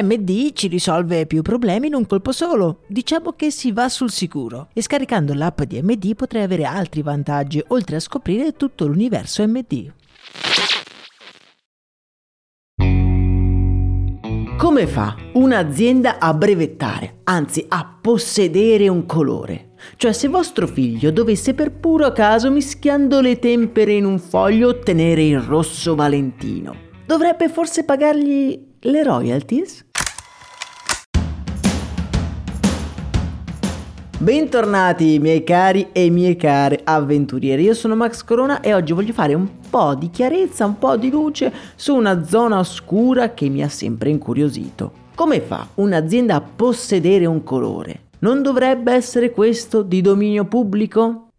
MD ci risolve più problemi in un colpo solo. Diciamo che si va sul sicuro. E scaricando l'app di MD potrei avere altri vantaggi, oltre a scoprire tutto l'universo MD. Come fa un'azienda a brevettare, anzi a possedere un colore? Cioè se vostro figlio dovesse per puro caso mischiando le tempere in un foglio ottenere il rosso valentino, dovrebbe forse pagargli le royalties? Bentornati miei cari e mie care avventurieri, io sono Max Corona e oggi voglio fare un po' di chiarezza, un po' di luce su una zona oscura che mi ha sempre incuriosito. Come fa un'azienda a possedere un colore? Non dovrebbe essere questo di dominio pubblico?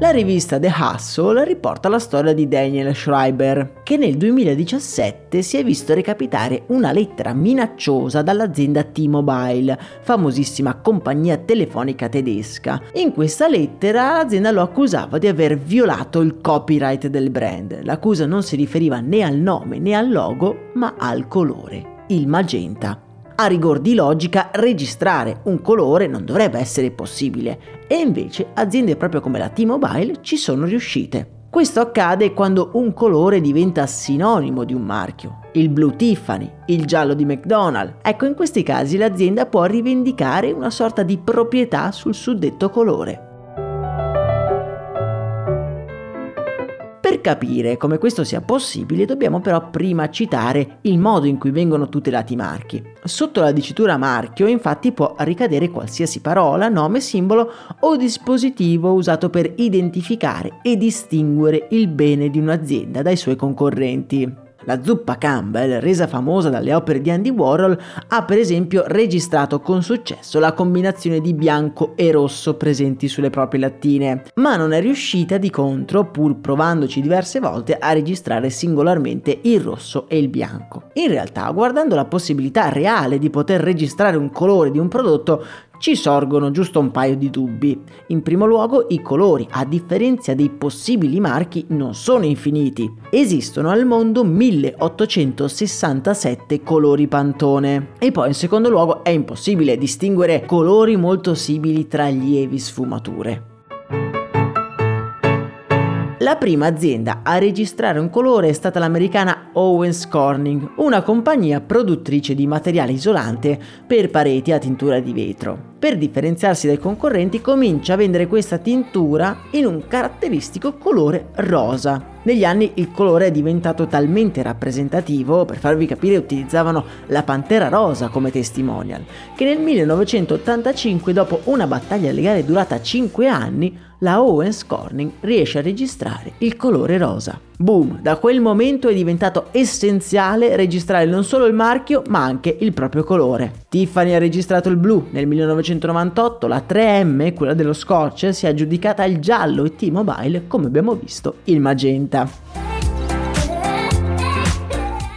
La rivista The Hustle riporta la storia di Daniel Schreiber, che nel 2017 si è visto recapitare una lettera minacciosa dall'azienda T-Mobile, famosissima compagnia telefonica tedesca. In questa lettera l'azienda lo accusava di aver violato il copyright del brand. L'accusa non si riferiva né al nome né al logo, ma al colore, il magenta a rigor di logica registrare un colore non dovrebbe essere possibile e invece aziende proprio come la T-Mobile ci sono riuscite. Questo accade quando un colore diventa sinonimo di un marchio. Il blu Tiffany, il giallo di McDonald's. Ecco, in questi casi l'azienda può rivendicare una sorta di proprietà sul suddetto colore. Per capire come questo sia possibile dobbiamo però prima citare il modo in cui vengono tutelati i marchi. Sotto la dicitura marchio infatti può ricadere qualsiasi parola, nome, simbolo o dispositivo usato per identificare e distinguere il bene di un'azienda dai suoi concorrenti. La zuppa Campbell, resa famosa dalle opere di Andy Warhol, ha per esempio registrato con successo la combinazione di bianco e rosso presenti sulle proprie lattine, ma non è riuscita di contro, pur provandoci diverse volte, a registrare singolarmente il rosso e il bianco. In realtà, guardando la possibilità reale di poter registrare un colore di un prodotto, ci sorgono giusto un paio di dubbi. In primo luogo, i colori, a differenza dei possibili marchi, non sono infiniti. Esistono al mondo 1867 colori pantone. E poi, in secondo luogo, è impossibile distinguere colori molto simili tra lievi sfumature. La prima azienda a registrare un colore è stata l'americana Owens Corning, una compagnia produttrice di materiale isolante per pareti a tintura di vetro per differenziarsi dai concorrenti comincia a vendere questa tintura in un caratteristico colore rosa. Negli anni il colore è diventato talmente rappresentativo, per farvi capire utilizzavano la pantera rosa come testimonial, che nel 1985, dopo una battaglia legale durata 5 anni, la Owens Corning riesce a registrare il colore rosa. Boom, da quel momento è diventato essenziale registrare non solo il marchio ma anche il proprio colore. Tiffany ha registrato il blu nel 1998, la 3M, quella dello Scotch, si è aggiudicata il giallo e T-Mobile, come abbiamo visto, il magenta.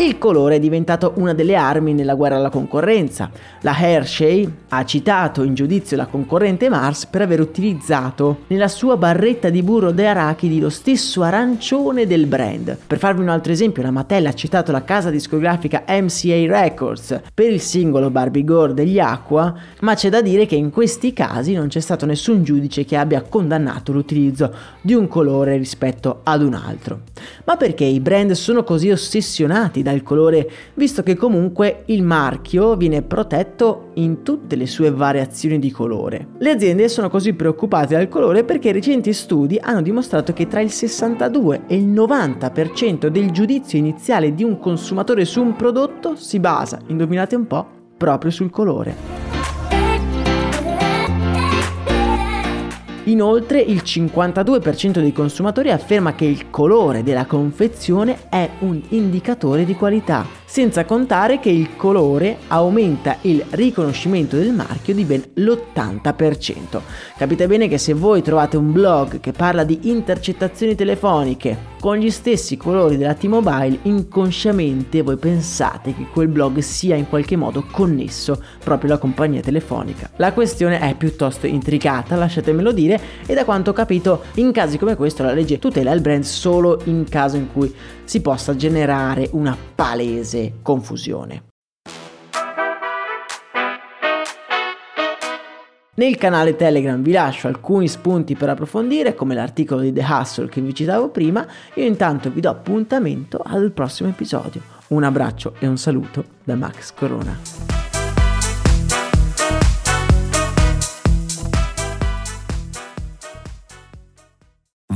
Il colore è diventato una delle armi nella guerra alla concorrenza. La Hershey ha citato in giudizio la concorrente Mars per aver utilizzato nella sua barretta di burro de arachidi lo stesso arancione del brand. Per farvi un altro esempio, la Mattel ha citato la casa discografica MCA Records per il singolo Barbie Girl degli Aqua, ma c'è da dire che in questi casi non c'è stato nessun giudice che abbia condannato l'utilizzo di un colore rispetto ad un altro. Ma perché i brand sono così ossessionati dal colore, visto che comunque il marchio viene protetto in tutte le sue variazioni di colore. Le aziende sono così preoccupate dal colore perché recenti studi hanno dimostrato che tra il 62 e il 90% del giudizio iniziale di un consumatore su un prodotto si basa, indovinate un po', proprio sul colore. Inoltre il 52% dei consumatori afferma che il colore della confezione è un indicatore di qualità, senza contare che il colore aumenta il riconoscimento del marchio di ben l'80%. Capite bene che se voi trovate un blog che parla di intercettazioni telefoniche con gli stessi colori della T-Mobile, inconsciamente voi pensate che quel blog sia in qualche modo connesso proprio alla compagnia telefonica. La questione è piuttosto intricata, lasciatemelo dire, e da quanto ho capito in casi come questo la legge tutela il brand solo in caso in cui si possa generare una palese confusione. Nel canale Telegram vi lascio alcuni spunti per approfondire, come l'articolo di The Hustle che vi citavo prima. Io intanto vi do appuntamento al prossimo episodio. Un abbraccio e un saluto da Max Corona.